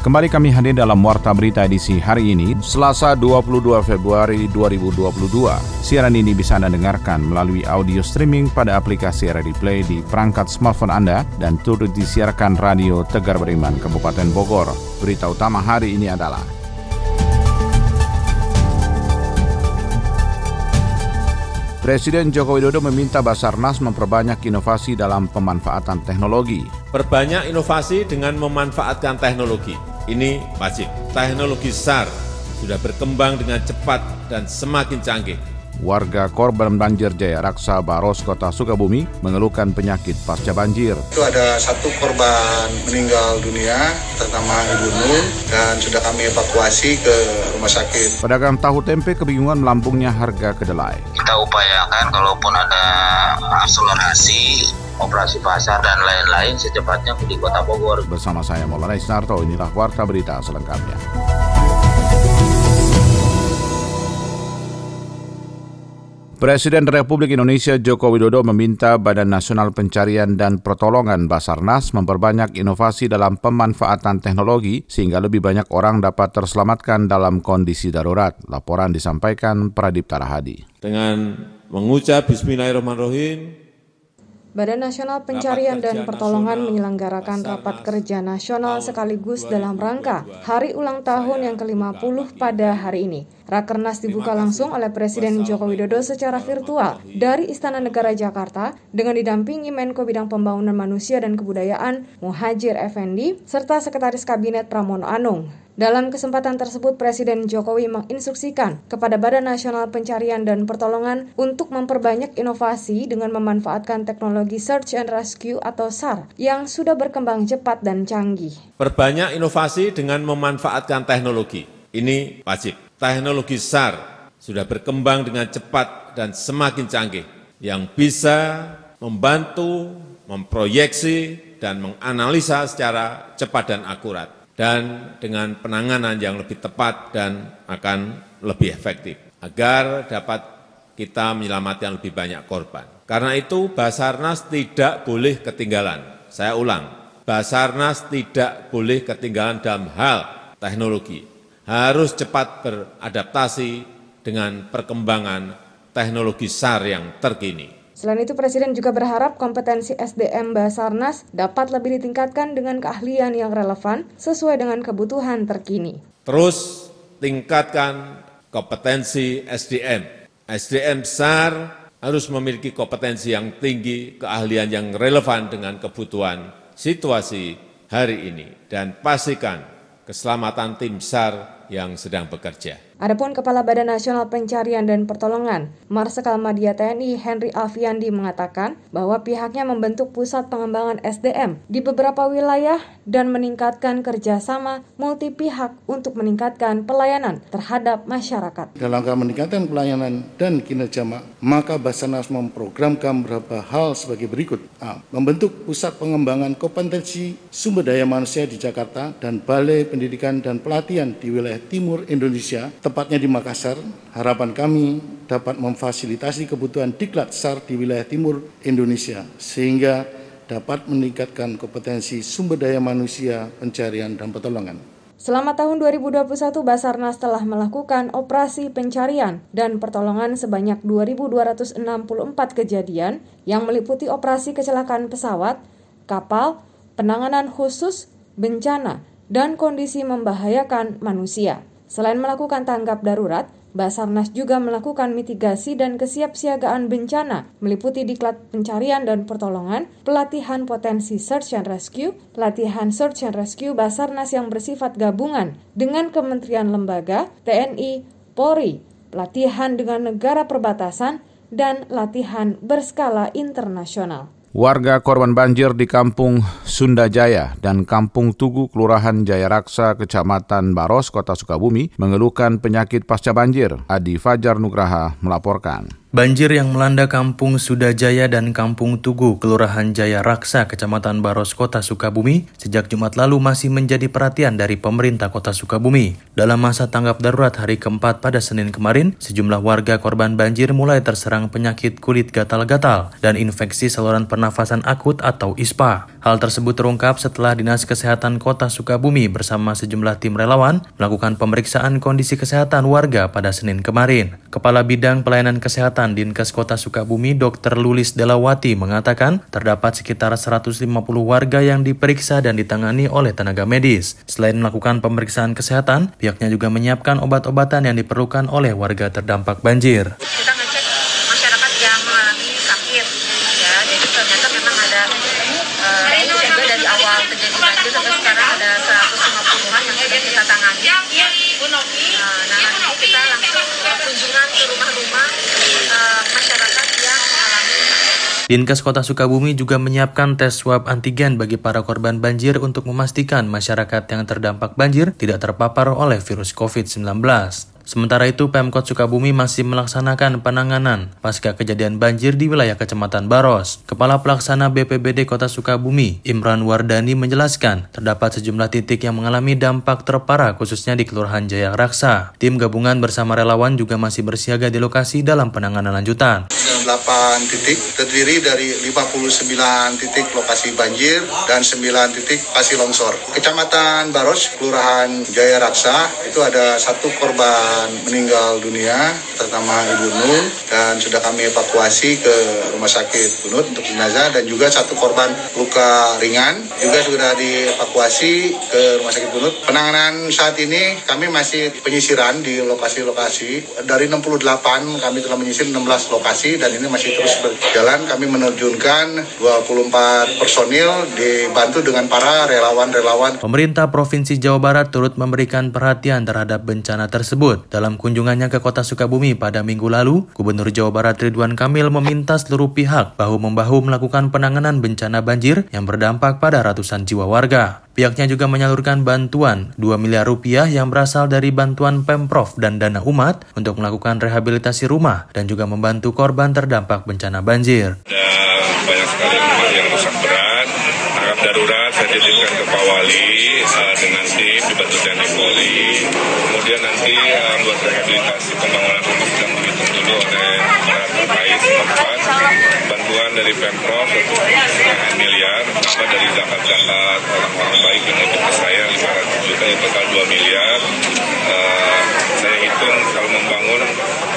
Kembali kami hadir dalam Warta Berita edisi hari ini, Selasa 22 Februari 2022. Siaran ini bisa Anda dengarkan melalui audio streaming pada aplikasi Ready Play di perangkat smartphone Anda dan turut disiarkan Radio Tegar Beriman, Kabupaten Bogor. Berita utama hari ini adalah Presiden Joko Widodo meminta Basarnas memperbanyak inovasi dalam pemanfaatan teknologi. Perbanyak inovasi dengan memanfaatkan teknologi ini wajib. Teknologi SAR sudah berkembang dengan cepat dan semakin canggih. Warga korban banjir Jaya Raksa Baros, Kota Sukabumi mengeluhkan penyakit pasca banjir. Itu ada satu korban meninggal dunia, terutama Ibu Nun, dan sudah kami evakuasi ke rumah sakit. Pedagang tahu tempe kebingungan melambungnya harga kedelai. Kita upayakan kalaupun ada akselerasi operasi pasar dan lain-lain secepatnya di Kota Bogor. Bersama saya Maulana Isnarto, inilah Warta Berita selengkapnya. Presiden Republik Indonesia Joko Widodo meminta Badan Nasional Pencarian dan Pertolongan Basarnas memperbanyak inovasi dalam pemanfaatan teknologi sehingga lebih banyak orang dapat terselamatkan dalam kondisi darurat. Laporan disampaikan Pradip Tarahadi. Dengan mengucap Bismillahirrahmanirrahim, Badan Nasional Pencarian dan Pertolongan menyelenggarakan rapat kerja nasional sekaligus dalam rangka hari ulang tahun yang ke-50 pada hari ini. Rakernas dibuka langsung oleh Presiden Joko Widodo secara virtual dari Istana Negara Jakarta dengan didampingi Menko Bidang Pembangunan Manusia dan Kebudayaan Muhajir Effendi serta Sekretaris Kabinet Pramono Anung. Dalam kesempatan tersebut, Presiden Jokowi menginstruksikan kepada Badan Nasional Pencarian dan Pertolongan untuk memperbanyak inovasi dengan memanfaatkan teknologi Search and Rescue atau SAR yang sudah berkembang cepat dan canggih. Perbanyak inovasi dengan memanfaatkan teknologi. Ini wajib. Teknologi SAR sudah berkembang dengan cepat dan semakin canggih yang bisa membantu, memproyeksi, dan menganalisa secara cepat dan akurat dan dengan penanganan yang lebih tepat dan akan lebih efektif agar dapat kita menyelamatkan lebih banyak korban. Karena itu Basarnas tidak boleh ketinggalan. Saya ulang, Basarnas tidak boleh ketinggalan dalam hal teknologi. Harus cepat beradaptasi dengan perkembangan teknologi SAR yang terkini. Selain itu, Presiden juga berharap kompetensi SDM Basarnas dapat lebih ditingkatkan dengan keahlian yang relevan sesuai dengan kebutuhan terkini. Terus tingkatkan kompetensi SDM. SDM besar harus memiliki kompetensi yang tinggi, keahlian yang relevan dengan kebutuhan situasi hari ini. Dan pastikan keselamatan tim SAR yang sedang bekerja. Adapun Kepala Badan Nasional Pencarian dan Pertolongan, Marsikal Madia TNI Henry Alfiandi mengatakan bahwa pihaknya membentuk pusat pengembangan SDM di beberapa wilayah dan meningkatkan kerjasama multi pihak untuk meningkatkan pelayanan terhadap masyarakat. Dalam rangka meningkatkan pelayanan dan kinerja maka Basarnas memprogramkan beberapa hal sebagai berikut. A. Membentuk pusat pengembangan kompetensi sumber daya manusia di Jakarta dan Balai Pendidikan dan Pelatihan di wilayah Timur Indonesia tepatnya di Makassar, harapan kami dapat memfasilitasi kebutuhan diklat SAR di wilayah timur Indonesia sehingga dapat meningkatkan kompetensi sumber daya manusia, pencarian, dan pertolongan. Selama tahun 2021, Basarnas telah melakukan operasi pencarian dan pertolongan sebanyak 2.264 kejadian yang meliputi operasi kecelakaan pesawat, kapal, penanganan khusus, bencana, dan kondisi membahayakan manusia. Selain melakukan tanggap darurat, Basarnas juga melakukan mitigasi dan kesiapsiagaan bencana, meliputi diklat pencarian dan pertolongan, pelatihan potensi search and rescue, pelatihan search and rescue Basarnas yang bersifat gabungan dengan kementerian lembaga, TNI, Polri, pelatihan dengan negara perbatasan, dan latihan berskala internasional. Warga korban banjir di Kampung Sunda Jaya dan Kampung Tugu, Kelurahan Jaya Raksa, Kecamatan Baros, Kota Sukabumi, mengeluhkan penyakit pasca banjir. Adi Fajar Nugraha melaporkan. Banjir yang melanda Kampung Sudajaya dan Kampung Tugu, Kelurahan Jaya Raksa, Kecamatan Baros, Kota Sukabumi, sejak Jumat lalu masih menjadi perhatian dari pemerintah Kota Sukabumi. Dalam masa tanggap darurat hari keempat pada Senin kemarin, sejumlah warga korban banjir mulai terserang penyakit kulit gatal-gatal dan infeksi saluran pernafasan akut atau ISPA. Hal tersebut terungkap setelah Dinas Kesehatan Kota Sukabumi bersama sejumlah tim relawan melakukan pemeriksaan kondisi kesehatan warga pada Senin kemarin. Kepala Bidang Pelayanan Kesehatan Kesehatan Dinkes Kota Sukabumi Dr. Lulis Delawati mengatakan terdapat sekitar 150 warga yang diperiksa dan ditangani oleh tenaga medis. Selain melakukan pemeriksaan kesehatan, pihaknya juga menyiapkan obat-obatan yang diperlukan oleh warga terdampak banjir. Kita ngecek masyarakat yang mengalami sakit, ya, jadi ternyata memang ada uh, juga dari awal terjadi banjir sampai sekarang ada 150-an yang sudah kita tangani. Nah, nah nanti kita langsung kunjungan ke rumah-rumah Dinkes Kota Sukabumi juga menyiapkan tes swab antigen bagi para korban banjir untuk memastikan masyarakat yang terdampak banjir tidak terpapar oleh virus COVID-19. Sementara itu, Pemkot Sukabumi masih melaksanakan penanganan pasca kejadian banjir di wilayah Kecamatan Baros. Kepala Pelaksana BPBD Kota Sukabumi, Imran Wardani menjelaskan, terdapat sejumlah titik yang mengalami dampak terparah khususnya di Kelurahan Jaya Raksa. Tim gabungan bersama relawan juga masih bersiaga di lokasi dalam penanganan lanjutan. 8 titik terdiri dari 59 titik lokasi banjir dan 9 titik lokasi longsor. Kecamatan Baros, Kelurahan Jaya Raksa itu ada satu korban meninggal dunia pertama Ibu Nur dan sudah kami evakuasi ke Rumah Sakit Bunut untuk jenazah dan juga satu korban luka ringan juga sudah dievakuasi ke Rumah Sakit Bunut. Penanganan saat ini kami masih penyisiran di lokasi-lokasi. Dari 68 kami telah menyisir 16 lokasi dan ini masih terus berjalan. Kami menerjunkan 24 personil dibantu dengan para relawan-relawan. Pemerintah Provinsi Jawa Barat turut memberikan perhatian terhadap bencana tersebut. Dalam kunjungannya ke kota Sukabumi pada minggu lalu, Gubernur Jawa Barat Ridwan Kamil meminta seluruh pihak bahu-membahu melakukan penanganan bencana banjir yang berdampak pada ratusan jiwa warga. Pihaknya juga menyalurkan bantuan 2 miliar rupiah yang berasal dari bantuan Pemprov dan dana umat untuk melakukan rehabilitasi rumah dan juga membantu korban terdampak bencana banjir. Ada banyak sekali rumah yang rusak berat, tanggap darurat saya titipkan ke Pak Wali uh, dengan tim dibantu TNI Polri kemudian nanti uh, buat rehabilitasi pembangunan rumah sedang dulu oleh terkait setempat bantuan dari pemprov setengah miliar apa dari zakat-zakat orang-orang baik yang ikut ke saya 500 juta yang total 2 miliar uh, saya hitung kalau membangun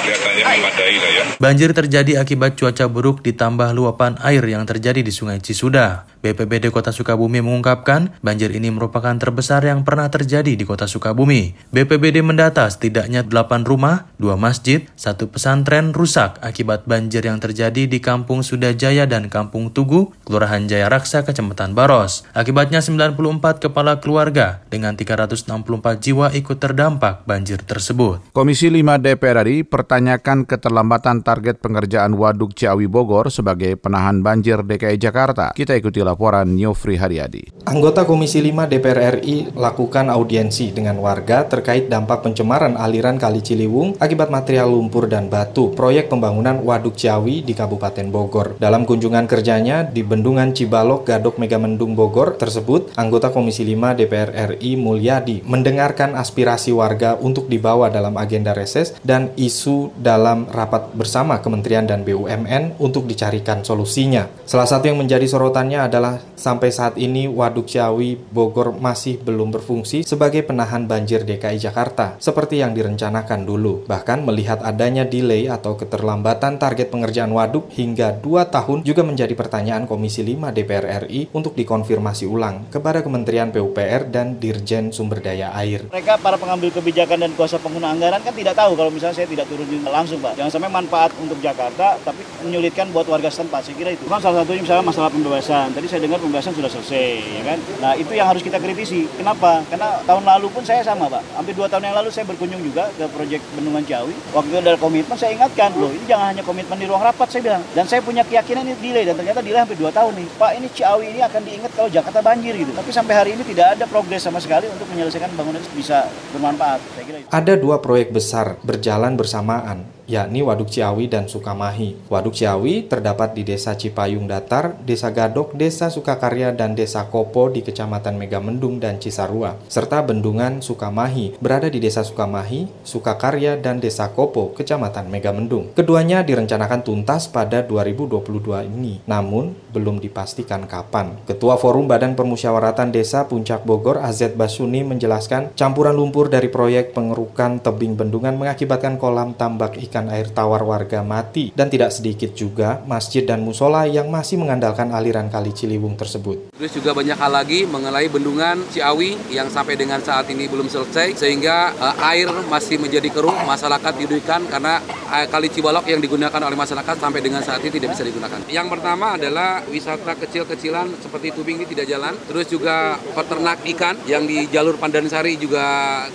kelihatannya memadai lah ya. Banjir terjadi akibat cuaca buruk ditambah luapan air yang terjadi di Sungai Cisuda. BPBD Kota Sukabumi mengungkapkan banjir ini merupakan terbesar yang pernah terjadi di Kota Sukabumi. BPBD mendata setidaknya 8 rumah, 2 masjid, pesantren rusak akibat banjir yang terjadi di Kampung Sudajaya dan Kampung Tugu, Kelurahan Jaya Raksa, Kecamatan Baros. Akibatnya 94 kepala keluarga dengan 364 jiwa ikut terdampak banjir tersebut. Komisi 5 DPR RI pertanyakan keterlambatan target pengerjaan Waduk Ciawi Bogor sebagai penahan banjir DKI Jakarta. Kita ikuti laporan Nyofri Haryadi. Anggota Komisi 5 DPR RI lakukan audiensi dengan warga terkait dampak pencemaran aliran Kali Ciliwung akibat material lumpur dan batu proyek pembangunan Waduk Ciawi di Kabupaten Bogor. Dalam kunjungan kerjanya di Bendungan Cibalok, Gadok Megamendung Bogor tersebut, anggota Komisi 5 DPR RI Mulyadi mendengarkan aspirasi warga untuk dibawa dalam agenda reses dan isu dalam rapat bersama Kementerian dan BUMN untuk dicarikan solusinya. Salah satu yang menjadi sorotannya adalah sampai saat ini Waduk Ciawi Bogor masih belum berfungsi sebagai penahan banjir DKI Jakarta seperti yang direncanakan dulu. Bahkan melihat adanya delay atau keterlambatan target pengerjaan waduk hingga 2 tahun juga menjadi pertanyaan Komisi 5 DPR RI untuk dikonfirmasi ulang kepada Kementerian PUPR dan Dirjen Sumber Daya Air. Mereka para pengambil kebijakan dan kuasa pengguna anggaran kan tidak tahu kalau misalnya saya tidak turun langsung Pak. Jangan sampai manfaat untuk Jakarta tapi menyulitkan buat warga setempat. Saya kira itu. Kan salah satunya misalnya masalah pembebasan. Tadi saya dengar pembahasan sudah selesai, ya kan? Nah itu yang harus kita kritisi. Kenapa? Karena tahun lalu pun saya sama, Pak. Hampir dua tahun yang lalu saya berkunjung juga ke proyek Bendungan Ciawi. Waktu itu ada komitmen, saya ingatkan, loh ini jangan hanya komitmen di ruang rapat, saya bilang. Dan saya punya keyakinan ini delay, dan ternyata delay hampir dua tahun nih. Pak, ini Ciawi ini akan diingat kalau Jakarta banjir gitu. Tapi sampai hari ini tidak ada progres sama sekali untuk menyelesaikan bangunan bisa bermanfaat. Saya kira itu. Ada dua proyek besar berjalan bersamaan yakni Waduk Ciawi dan Sukamahi. Waduk Ciawi terdapat di Desa Cipayung Datar, Desa Gadok, Desa Sukakarya, dan Desa Kopo di Kecamatan Megamendung dan Cisarua, serta Bendungan Sukamahi berada di Desa Sukamahi, Sukakarya, dan Desa Kopo, Kecamatan Megamendung. Keduanya direncanakan tuntas pada 2022 ini, namun belum dipastikan kapan. Ketua Forum Badan Permusyawaratan Desa Puncak Bogor, AZ Basuni, menjelaskan campuran lumpur dari proyek pengerukan tebing bendungan mengakibatkan kolam tambak ikan air tawar warga mati dan tidak sedikit juga masjid dan musola yang masih mengandalkan aliran kali Ciliwung tersebut. Terus juga banyak hal lagi mengenai bendungan Ciawi yang sampai dengan saat ini belum selesai sehingga uh, air masih menjadi keruh, masyarakat dirugikan karena uh, kali Cibalok yang digunakan oleh masyarakat sampai dengan saat ini tidak bisa digunakan. Yang pertama adalah wisata kecil-kecilan seperti tubing ini tidak jalan. Terus juga peternak ikan yang di jalur Pandansari juga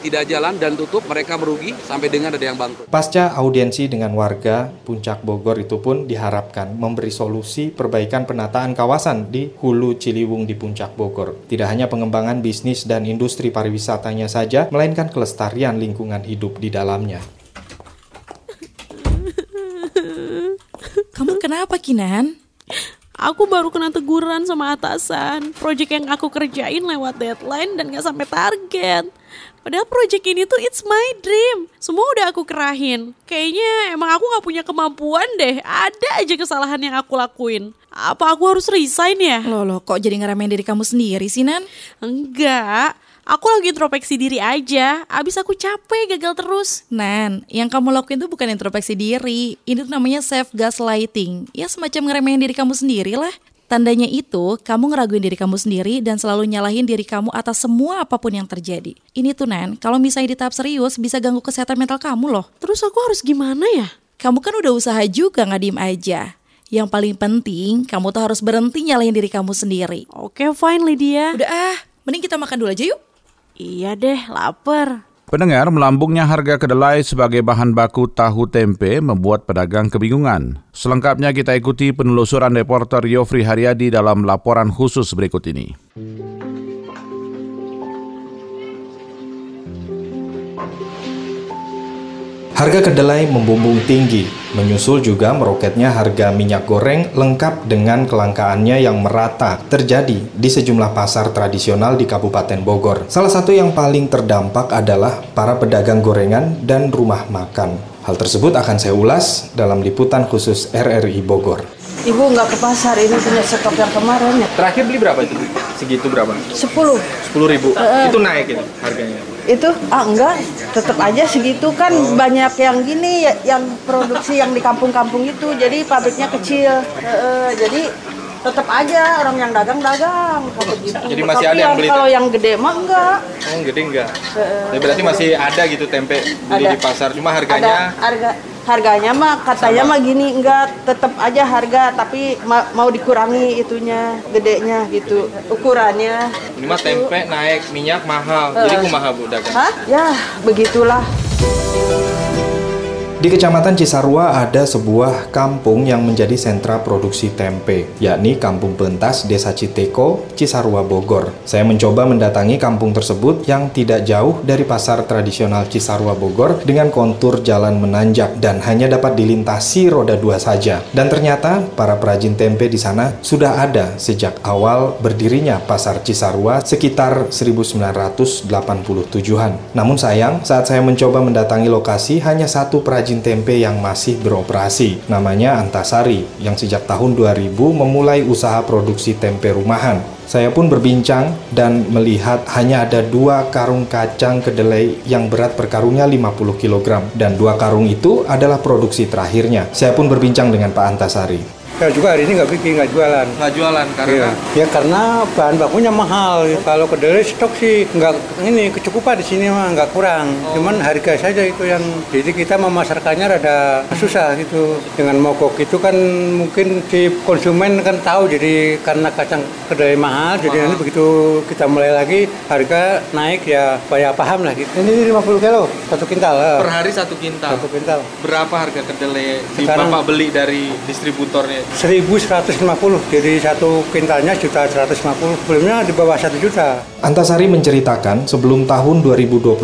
tidak jalan dan tutup, mereka merugi sampai dengan ada yang bangkrut. Pasca audiensi dengan warga, Puncak Bogor itu pun diharapkan memberi solusi perbaikan penataan kawasan di Hulu Ciliwung di Puncak Bogor. Tidak hanya pengembangan bisnis dan industri pariwisatanya saja, melainkan kelestarian lingkungan hidup di dalamnya. Kamu kenapa, Kinan? Aku baru kena teguran sama atasan. Project yang aku kerjain lewat deadline dan gak sampai target. Padahal project ini tuh it's my dream. Semua udah aku kerahin. Kayaknya emang aku gak punya kemampuan deh. Ada aja kesalahan yang aku lakuin. Apa aku harus resign ya? Loh, loh kok jadi ngeremehin diri kamu sendiri sih, Nan? Enggak. Aku lagi introspeksi diri aja. Abis aku capek gagal terus. Nan, yang kamu lakuin tuh bukan introspeksi diri. Ini tuh namanya self gaslighting. Ya semacam ngeremehin diri kamu sendiri lah. Tandanya itu, kamu ngeraguin diri kamu sendiri dan selalu nyalahin diri kamu atas semua apa pun yang terjadi. Ini tuh Nan, kalau misalnya di tahap serius bisa ganggu kesehatan mental kamu loh. Terus aku harus gimana ya? Kamu kan udah usaha juga nggak diem aja. Yang paling penting, kamu tuh harus berhenti nyalahin diri kamu sendiri. Oke, fine Lydia. Udah ah, mending kita makan dulu aja yuk. Iya deh, lapar. Pendengar, melambungnya harga kedelai sebagai bahan baku tahu tempe membuat pedagang kebingungan. Selengkapnya kita ikuti penelusuran reporter Yofri Haryadi dalam laporan khusus berikut ini. Harga kedelai membumbung tinggi, menyusul juga meroketnya harga minyak goreng lengkap dengan kelangkaannya yang merata terjadi di sejumlah pasar tradisional di Kabupaten Bogor. Salah satu yang paling terdampak adalah para pedagang gorengan dan rumah makan. Hal tersebut akan saya ulas dalam liputan khusus RRI Bogor. Ibu nggak ke pasar, ini punya stok yang kemarin ya. Terakhir beli berapa itu? Segitu berapa? 10. 10 ribu. Uh, itu naik itu harganya. Itu ah enggak, tetap aja segitu kan oh. banyak yang gini ya, yang produksi yang di kampung-kampung itu. Jadi pabriknya kecil. Uh, jadi tetap aja orang yang dagang dagang gitu. Jadi masih Tapi ada yang, beli. Kalau yang gede mah enggak. Oh, yang gede enggak. Jadi berarti masih ada gitu tempe beli ada. di pasar. Cuma harganya ada, harga harganya mah katanya Sama. mah gini enggak tetap aja harga tapi ma mau dikurangi itunya gedenya gitu ukurannya ini mah tempe naik minyak mahal uh. jadi kumaha bu dagang Hah? ya begitulah di Kecamatan Cisarua ada sebuah kampung yang menjadi sentra produksi tempe, yakni Kampung Pentas Desa Citeko, Cisarua, Bogor. Saya mencoba mendatangi kampung tersebut yang tidak jauh dari pasar tradisional Cisarua, Bogor dengan kontur jalan menanjak dan hanya dapat dilintasi roda dua saja. Dan ternyata para perajin tempe di sana sudah ada sejak awal berdirinya pasar Cisarua sekitar 1987-an. Namun sayang, saat saya mencoba mendatangi lokasi hanya satu perajin perajin tempe yang masih beroperasi. Namanya Antasari, yang sejak tahun 2000 memulai usaha produksi tempe rumahan. Saya pun berbincang dan melihat hanya ada dua karung kacang kedelai yang berat per karungnya 50 kg. Dan dua karung itu adalah produksi terakhirnya. Saya pun berbincang dengan Pak Antasari. Ya juga hari ini nggak bikin, nggak jualan. Nggak jualan karena? Ya, ya karena bahan bakunya mahal. Kalau kedelai stok sih nggak ini kecukupan di sini mah nggak kurang. Oh. Cuman harga saja itu yang jadi kita memasarkannya rada susah gitu. Dengan mogok itu kan mungkin si konsumen kan tahu jadi karena kacang kedelai mahal. Jadi nanti begitu kita mulai lagi harga naik ya supaya paham lah gitu. Ini 50 kilo satu kintal. Per hari satu kintal. Satu kintal. Berapa harga kedelai di Bapak beli dari distributornya? 1150 jadi satu kintalnya juta 150 sebelumnya di bawah satu juta Antasari menceritakan sebelum tahun 2022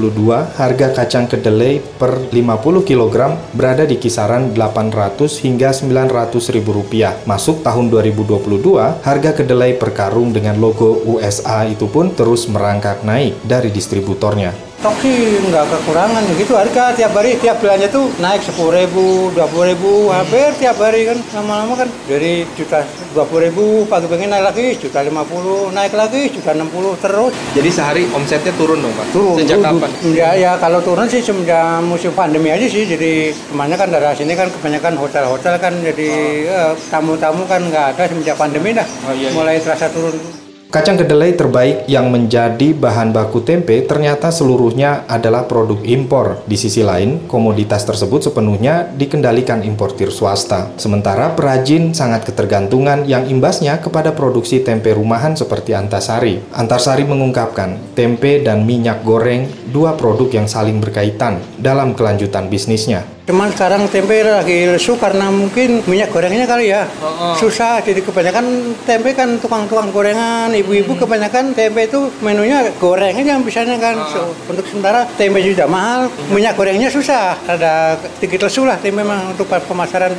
harga kacang kedelai per 50 kg berada di kisaran 800 hingga 900 ribu rupiah. Masuk tahun 2022 harga kedelai per karung dengan logo USA itu pun terus merangkak naik dari distributornya. Stok sih nggak kekurangan gitu harga tiap hari tiap belanja tuh naik sepuluh ribu dua puluh ribu hampir tiap hari kan lama-lama kan. Dari juta dua puluh ribu pagi pengen naik lagi juta lima puluh naik lagi juta enam puluh terus. Jadi sehari omsetnya turun dong Pak? turun Sejak kapan? ya ya kalau turun sih semenjak musim pandemi aja sih. Jadi ke mana kan daerah sini kan kebanyakan hotel-hotel kan jadi eh, tamu-tamu kan nggak ada semenjak pandemi dah. Iya, iya. mulai terasa turun Kacang kedelai terbaik yang menjadi bahan baku tempe ternyata seluruhnya adalah produk impor. Di sisi lain, komoditas tersebut sepenuhnya dikendalikan importir swasta. Sementara perajin sangat ketergantungan yang imbasnya kepada produksi tempe rumahan seperti Antasari. Antasari mengungkapkan, tempe dan minyak goreng dua produk yang saling berkaitan dalam kelanjutan bisnisnya. Cuman sekarang tempe lagi lesu karena mungkin minyak gorengnya kali ya. Susah, jadi kebanyakan tempe kan tukang-tukang gorengan, ibu-ibu kebanyakan tempe itu menunya goreng aja bisanya kan. So, untuk sementara tempe sudah mahal, minyak gorengnya susah. Ada sedikit lesu lah tempe mah untuk pemasaran.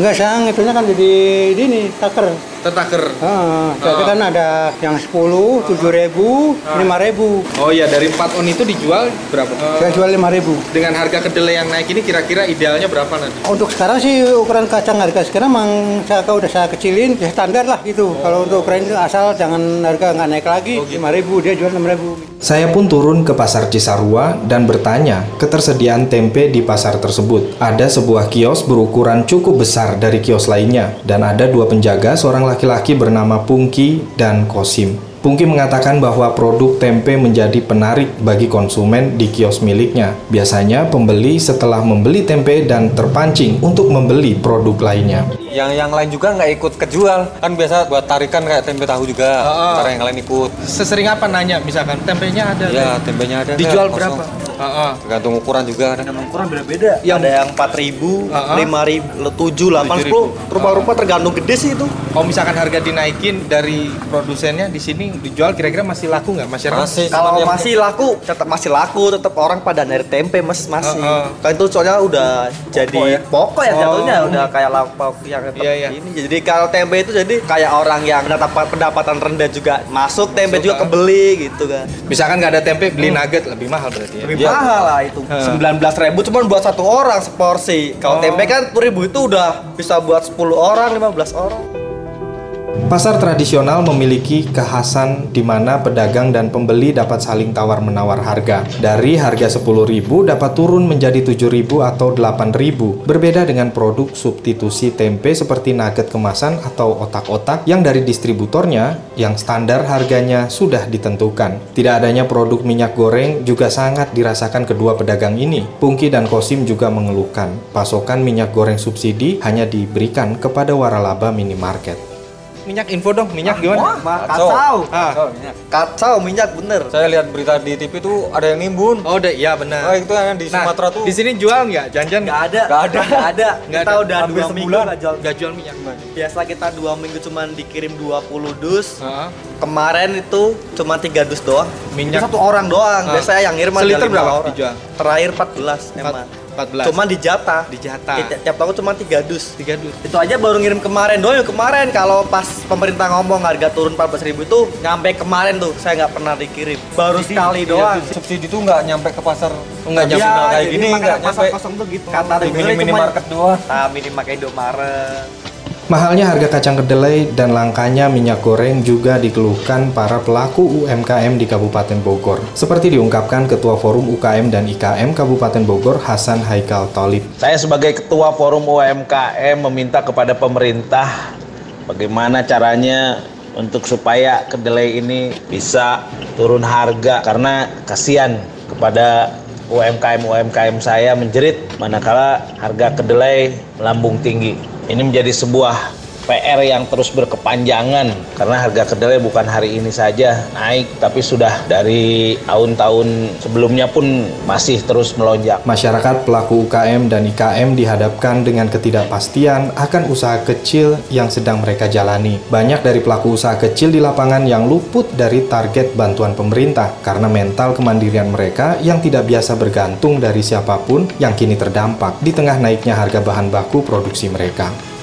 Enggak sang, itunya kan jadi ini taker. Tetaker. Ah, jadi kan ada yang 10, 7 ribu, 5 ribu. Oh iya, dari 4 on itu dijual berapa? Saya jual 5 ribu. Dengan harga kedelai yang naik ini kira-kira idealnya berapa nanti? Untuk sekarang sih ukuran kacang harga sekarang memang saya udah saya kecilin ya standar lah gitu. Kalau untuk ukuran itu asal jangan harga nggak naik lagi, lima ribu dia jual enam ribu. Saya pun turun ke pasar Cisarua dan bertanya ketersediaan tempe di pasar tersebut. Ada sebuah kios berukuran cukup besar dari kios lainnya dan ada dua penjaga seorang laki-laki bernama Pungki dan Kosim. Pungki mengatakan bahwa produk tempe menjadi penarik bagi konsumen di kios miliknya. Biasanya pembeli setelah membeli tempe dan terpancing untuk membeli produk lainnya. Yang yang lain juga nggak ikut kejual. Kan biasa buat tarikan kayak tempe tahu juga. Oh, oh. yang lain ikut. Sesering apa nanya misalkan? Tempenya ada? ya tempenya ada Dijual berapa? Kosong. tergantung ukuran juga ada. Ukuran beda-beda. Ada yang 4000 5000 7 80 rupa-rupa tergantung gede sih itu. Kalau misalkan harga dinaikin dari produsennya di sini dijual kira-kira masih laku nggak masyarakat? kalau masih laku tetap masih laku tetap orang pada nyari tempe mas masih. Heeh. kan itu soalnya udah jadi pokok ya? Oh. jatuhnya udah kayak lauk yang tetap Iya, iya. ini. Jadi kalau tempe itu jadi kayak orang yang pendapat pendapatan rendah juga. Masuk tempe juga kebeli gitu kan. Misalkan nggak ada tempe beli nugget lebih mahal berarti ya? lebih mahal lah itu. Sembilan belas ribu cuma buat satu orang seporsi. Kalau Oh. tempe kan sepuluh ribu itu udah bisa buat 10 orang 15 orang Pasar tradisional memiliki kekhasan di mana pedagang dan pembeli dapat saling tawar-menawar harga. Dari harga 10.000 dapat turun menjadi 7.000 atau 8.000. Berbeda dengan produk substitusi tempe seperti nugget kemasan atau otak-otak yang dari distributornya yang standar harganya sudah ditentukan. Tidak adanya produk minyak goreng juga sangat dirasakan kedua pedagang ini. Pungki dan Kosim juga mengeluhkan pasokan minyak goreng subsidi hanya diberikan kepada waralaba minimarket minyak info dong minyak gimana? kacau Ah. kacau minyak bener saya lihat berita di TV tuh ada yang nimbun Oh, udah iya benar. oh itu yang di Nah, Sumatera tuh Di sini jual nggak? Janjian nggak ada Nggak ada. nggak ada Nggak kita udah Hampir dua minggu nggak jual nggak jual minyak. biasa kita dua minggu cuman dikirim 20 dus kemarin itu cuma tiga dus doang Minyak. Itu satu orang doang Ah. biasanya yang ngirim ada Seliter lima berapa orang. dijual? terakhir 14 emang 14. Cuma dijatah. Dijatah. Tiap, tiap tahun cuma 3 dus. 3 dus. Itu aja baru ngirim kemarin doang. Kemarin kalau pas pemerintah ngomong harga turun 14.000 itu nyampe kemarin tuh saya nggak pernah dikirim. Baru sekali Iya, doang. subsidi tuh nggak nyampe ke pasar nggak Iya, nyampe kayak jadi gini nggak pasar nyampe kosong tuh gitu. Kata Di dengernya mini cuma- market doang Nah, mini pakai Indomaret. Mahalnya harga kacang kedelai dan langkanya minyak goreng juga dikeluhkan para pelaku UMKM di Kabupaten Bogor. Seperti diungkapkan Ketua Forum UKM dan IKM Kabupaten Bogor Hasan Haikal Tolib. Saya sebagai ketua forum UMKM meminta kepada pemerintah bagaimana caranya untuk supaya kedelai ini bisa turun harga karena kasihan kepada UMKM UMKM saya menjerit manakala harga kedelai melambung tinggi. Ini menjadi sebuah PR yang terus berkepanjangan karena harga kedelai bukan hari ini saja naik tapi sudah dari tahun-tahun sebelumnya pun masih terus melonjak. Masyarakat pelaku UKM dan IKM dihadapkan dengan ketidakpastian akan usaha kecil yang sedang mereka jalani. Banyak dari pelaku usaha kecil di lapangan yang luput dari target bantuan pemerintah karena mental kemandirian mereka yang tidak biasa bergantung dari siapa pun yang kini terdampak di tengah naiknya harga bahan baku produksi mereka.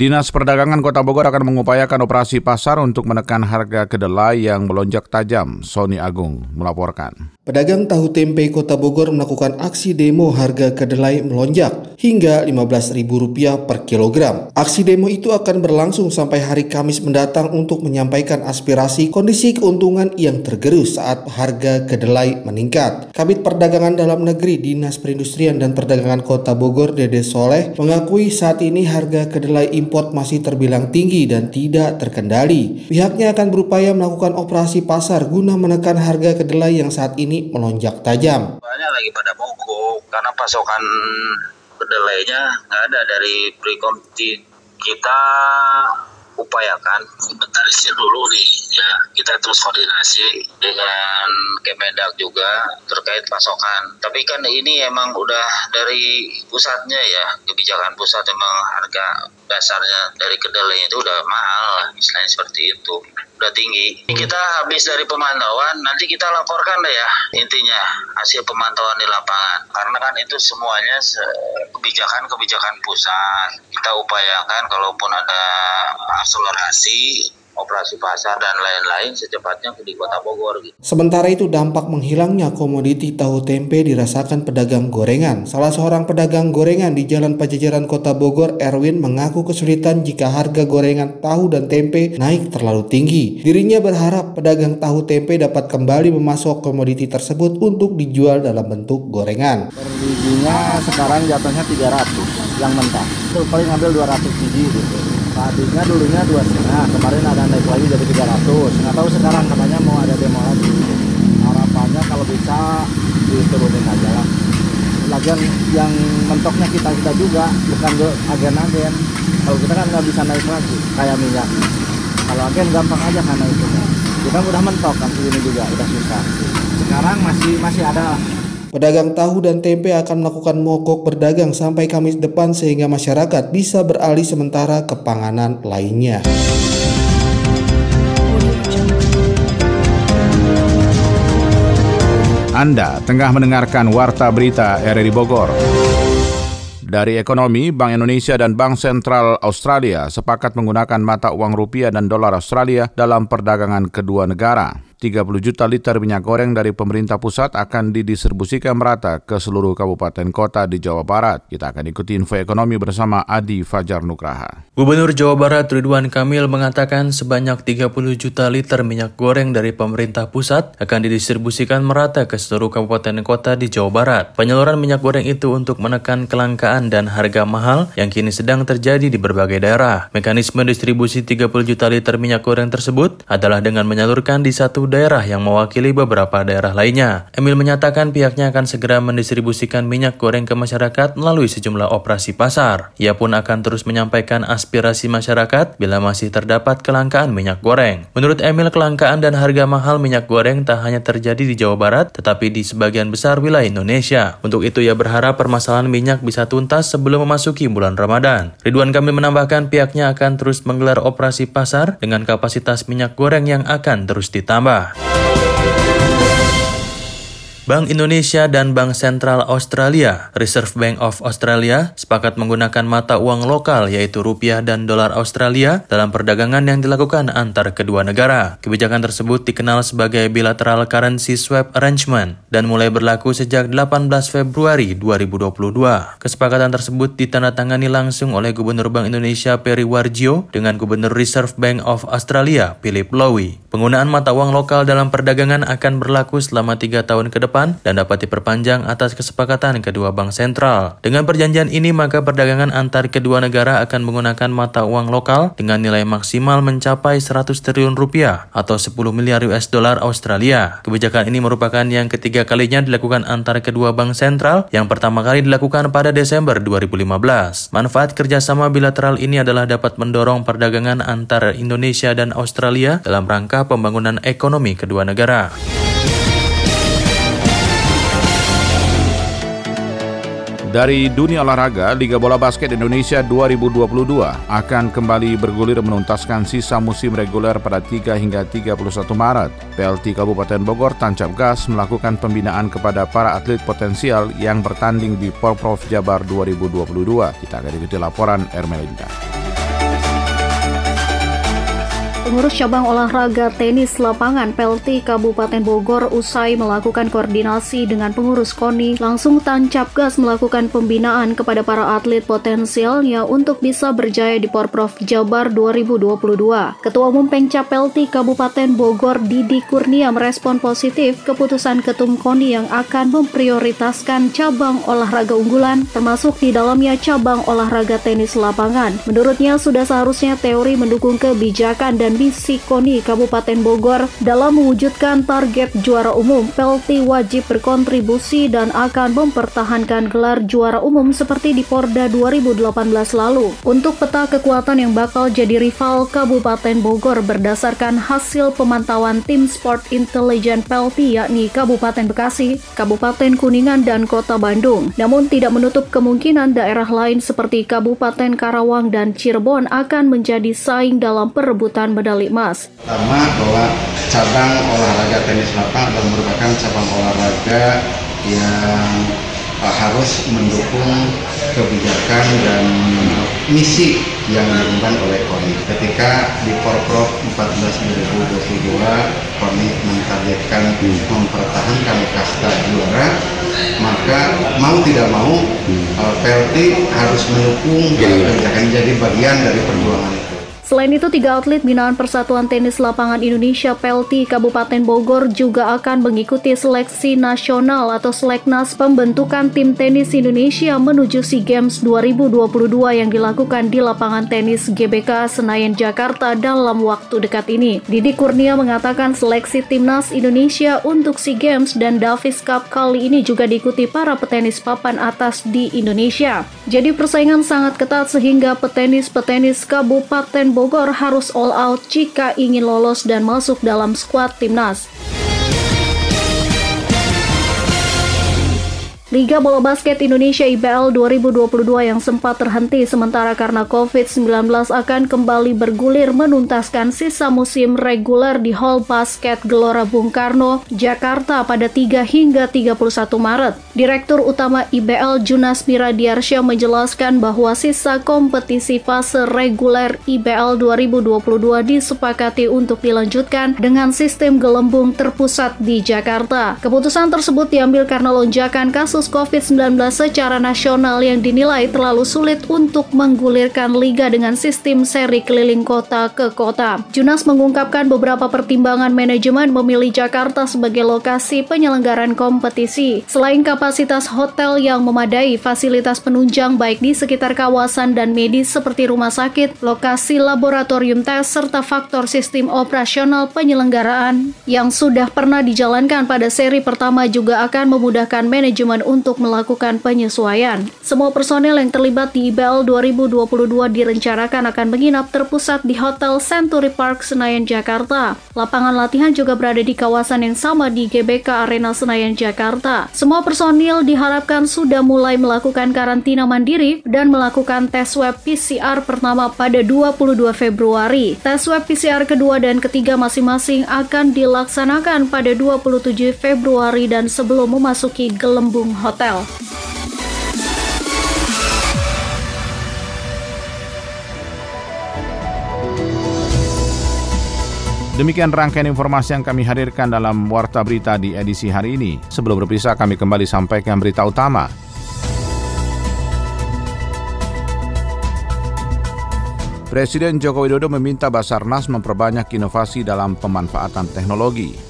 Dinas Perdagangan Kota Bogor akan mengupayakan operasi pasar untuk menekan harga kedelai yang melonjak tajam. Sony Agung melaporkan. Pedagang tahu tempe Kota Bogor melakukan aksi demo harga kedelai melonjak hingga Rp15.000 per kilogram. Aksi demo itu akan berlangsung sampai hari Kamis mendatang untuk menyampaikan aspirasi kondisi keuntungan yang tergerus saat harga kedelai meningkat. Kabit Perdagangan Dalam Negeri Dinas Perindustrian dan Perdagangan Kota Bogor Dede Soleh mengakui saat ini harga kedelai import masih terbilang tinggi dan tidak terkendali. Pihaknya akan berupaya melakukan operasi pasar guna menekan harga kedelai yang saat ini melonjak tajam. Banyak lagi pada mogok karena pasokan kedelainya nggak ada dari Prekomti kita upayakan inventarisir dulu nih ya. Kita terus koordinasi dengan Kemendak juga terkait pasokan. Tapi kan ini emang udah dari pusatnya ya kebijakan pusat emang harga dasarnya dari kedelai itu udah mahal lah istilahnya seperti itu udah tinggi. Ini kita habis dari pemantauan nanti kita laporkan deh ya intinya hasil pemantauan di lapangan. Karena kan itu semuanya kebijakan-kebijakan pusat. Kita upayakan kalaupun ada akselerasi operasi pasar dan lain-lain secepatnya di Kota Bogor. Gitu. Sementara itu dampak menghilangnya komoditi tahu tempe dirasakan pedagang gorengan. Salah seorang pedagang gorengan di Jalan Pajajaran Kota Bogor, Erwin mengaku kesulitan jika harga gorengan tahu dan tempe naik terlalu tinggi. Dirinya berharap pedagang tahu tempe dapat kembali memasok komoditi tersebut untuk dijual dalam bentuk gorengan. Per bijinya sekarang jatuhnya 300 yang mentah. Itu paling ngambil 200 biji gitu tadinya dulunya dua setengah kemarin ada naik lagi jadi 300 nggak tahu sekarang katanya mau ada demo lagi. Harapannya kalau bisa diturunin aja lah. Lagian yang mentoknya kita kita juga bukan agen-agen. Kalau kita kan nggak bisa naik lagi kayak minyak. Kalau agen gampang aja kan naiknya. Kita udah mentok kan ini juga udah susah. Sekarang masih masih ada Pedagang tahu dan tempe akan melakukan mogok berdagang sampai Kamis depan sehingga masyarakat bisa beralih sementara ke panganan lainnya. Anda tengah mendengarkan Warta Berita RRI Bogor. Dari ekonomi, Bank Indonesia dan Bank Sentral Australia sepakat menggunakan mata uang rupiah dan dolar Australia dalam perdagangan kedua negara. 30 juta liter minyak goreng dari pemerintah pusat akan didistribusikan merata ke seluruh kabupaten kota di Jawa Barat. Kita akan ikuti info ekonomi bersama Adi Fajar Nugraha. Gubernur Jawa Barat Ridwan Kamil mengatakan sebanyak 30 juta liter minyak goreng dari pemerintah pusat akan didistribusikan merata ke seluruh kabupaten kota di Jawa Barat. Penyaluran minyak goreng itu untuk menekan kelangkaan dan harga mahal yang kini sedang terjadi di berbagai daerah. Mekanisme distribusi 30 juta liter minyak goreng tersebut adalah dengan menyalurkan di satu daerah yang mewakili beberapa daerah lainnya. Emil menyatakan pihaknya akan segera mendistribusikan minyak goreng ke masyarakat melalui sejumlah operasi pasar. Ia pun akan terus menyampaikan aspirasi masyarakat bila masih terdapat kelangkaan minyak goreng. Menurut Emil, kelangkaan dan harga mahal minyak goreng tak hanya terjadi di Jawa Barat, tetapi di sebagian besar wilayah Indonesia. Untuk itu ia berharap permasalahan minyak bisa tuntas sebelum memasuki bulan Ramadan. Ridwan Kamil menambahkan pihaknya akan terus menggelar operasi pasar dengan kapasitas minyak goreng yang akan terus ditambah. Jakarta. Bank Indonesia dan Bank Sentral Australia, Reserve Bank of Australia, sepakat menggunakan mata uang lokal yaitu rupiah dan dolar Australia dalam perdagangan yang dilakukan antar kedua negara. Kebijakan tersebut dikenal sebagai Bilateral Currency Swap Arrangement dan mulai berlaku sejak 18 Februari 2022. Kesepakatan tersebut ditandatangani langsung oleh Gubernur Bank Indonesia Peri Warjio dengan Gubernur Reserve Bank of Australia Philip Lowy. Penggunaan mata uang lokal dalam perdagangan akan berlaku selama tiga tahun ke depan depan dan dapat diperpanjang atas kesepakatan kedua bank sentral. Dengan perjanjian ini, maka perdagangan antar kedua negara akan menggunakan mata uang lokal dengan nilai maksimal mencapai 100 triliun rupiah atau 10 miliar US dollar Australia. Kebijakan ini merupakan yang ketiga kalinya dilakukan antar kedua bank sentral yang pertama kali dilakukan pada Desember 2015. Manfaat kerjasama bilateral ini adalah dapat mendorong perdagangan antar Indonesia dan Australia dalam rangka pembangunan ekonomi kedua negara. Dari dunia olahraga, Liga Bola Basket Indonesia 2022 akan kembali bergulir menuntaskan sisa musim reguler pada 3 hingga 31 Maret. PLT Kabupaten Bogor tancap gas melakukan pembinaan kepada para atlet potensial yang bertanding di Porprov Jabar 2022. Kita akan ikuti laporan Ermelinda. Pengurus cabang olahraga tenis lapangan PLT Kabupaten Bogor usai melakukan koordinasi dengan pengurus KONI langsung tancap gas melakukan pembinaan kepada para atlet potensialnya untuk bisa berjaya di Porprov Jabar 2022. Ketua Umum Pengcap PLT Kabupaten Bogor Didi Kurnia merespon positif keputusan Ketum KONI yang akan memprioritaskan cabang olahraga unggulan termasuk di dalamnya cabang olahraga tenis lapangan. Menurutnya sudah seharusnya teori mendukung kebijakan dan Misi Koni Kabupaten Bogor dalam mewujudkan target juara umum. Pelti wajib berkontribusi dan akan mempertahankan gelar juara umum seperti di Porda 2018 lalu. Untuk peta kekuatan yang bakal jadi rival Kabupaten Bogor berdasarkan hasil pemantauan tim Sport Intelligent Pelti yakni Kabupaten Bekasi, Kabupaten Kuningan, dan Kota Bandung. Namun tidak menutup kemungkinan daerah lain seperti Kabupaten Karawang dan Cirebon akan menjadi saing dalam perebutan medali medali emas. Pertama bahwa cabang olahraga tenis lapangan adalah merupakan cabang olahraga yang harus mendukung kebijakan dan misi yang dilakukan oleh KONI. Ketika di Porprov 14 2022, KONI mentargetkan mempertahankan kasta juara, maka mau tidak mau uh, PLT harus mendukung kebijakan jadi bagian dari perjuangan Selain itu, tiga atlet binaan Persatuan Tenis Lapangan Indonesia PLT Kabupaten Bogor juga akan mengikuti seleksi nasional atau seleknas pembentukan tim tenis Indonesia menuju SEA Games 2022 yang dilakukan di lapangan tenis GBK Senayan Jakarta dalam waktu dekat ini. Didi Kurnia mengatakan seleksi timnas Indonesia untuk SEA Games dan Davis Cup kali ini juga diikuti para petenis papan atas di Indonesia. Jadi persaingan sangat ketat sehingga petenis-petenis Kabupaten Bogor Bogor harus all out jika ingin lolos dan masuk dalam skuad timnas. Liga Bola Basket Indonesia IBL 2022 yang sempat terhenti sementara karena COVID-19 akan kembali bergulir menuntaskan sisa musim reguler di Hall Basket Gelora Bung Karno, Jakarta pada 3 hingga 31 Maret. Direktur Utama IBL Junas Miradiarsya menjelaskan bahwa sisa kompetisi fase reguler IBL 2022 disepakati untuk dilanjutkan dengan sistem gelembung terpusat di Jakarta. Keputusan tersebut diambil karena lonjakan kasus kasus COVID-19 secara nasional yang dinilai terlalu sulit untuk menggulirkan liga dengan sistem seri keliling kota ke kota. Junas mengungkapkan beberapa pertimbangan manajemen memilih Jakarta sebagai lokasi penyelenggaraan kompetisi. Selain kapasitas hotel yang memadai, fasilitas penunjang baik di sekitar kawasan dan medis seperti rumah sakit, lokasi laboratorium tes, serta faktor sistem operasional penyelenggaraan yang sudah pernah dijalankan pada seri pertama juga akan memudahkan manajemen untuk melakukan penyesuaian. Semua personel yang terlibat di IBL 2022 direncanakan akan menginap terpusat di Hotel Century Park Senayan, Jakarta. Lapangan latihan juga berada di kawasan yang sama di GBK Arena Senayan, Jakarta. Semua personil diharapkan sudah mulai melakukan karantina mandiri dan melakukan tes swab PCR pertama pada 22 Februari. Tes swab PCR kedua dan ketiga masing-masing akan dilaksanakan pada 27 Februari dan sebelum memasuki gelembung hotel. Demikian rangkaian informasi yang kami hadirkan dalam Warta Berita di edisi hari ini. Sebelum berpisah, kami kembali sampaikan berita utama. Presiden Joko Widodo meminta Basarnas memperbanyak inovasi dalam pemanfaatan teknologi.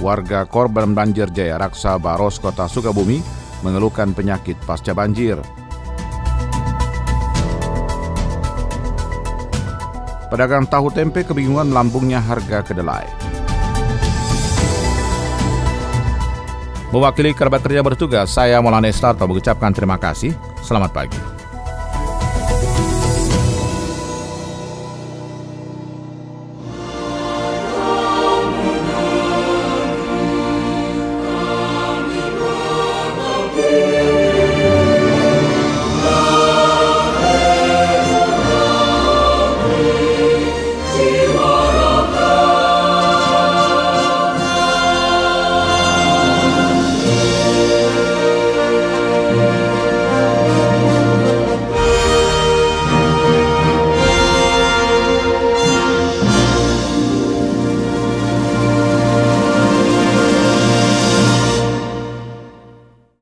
Warga korban banjir Jaya Raksa Baros Kota Sukabumi mengeluhkan penyakit pasca banjir. Pedagang tahu tempe kebingungan melambungnya harga kedelai. Mewakili kerabat kerja bertugas, saya Maulana Estarto mengucapkan terima kasih. Selamat pagi.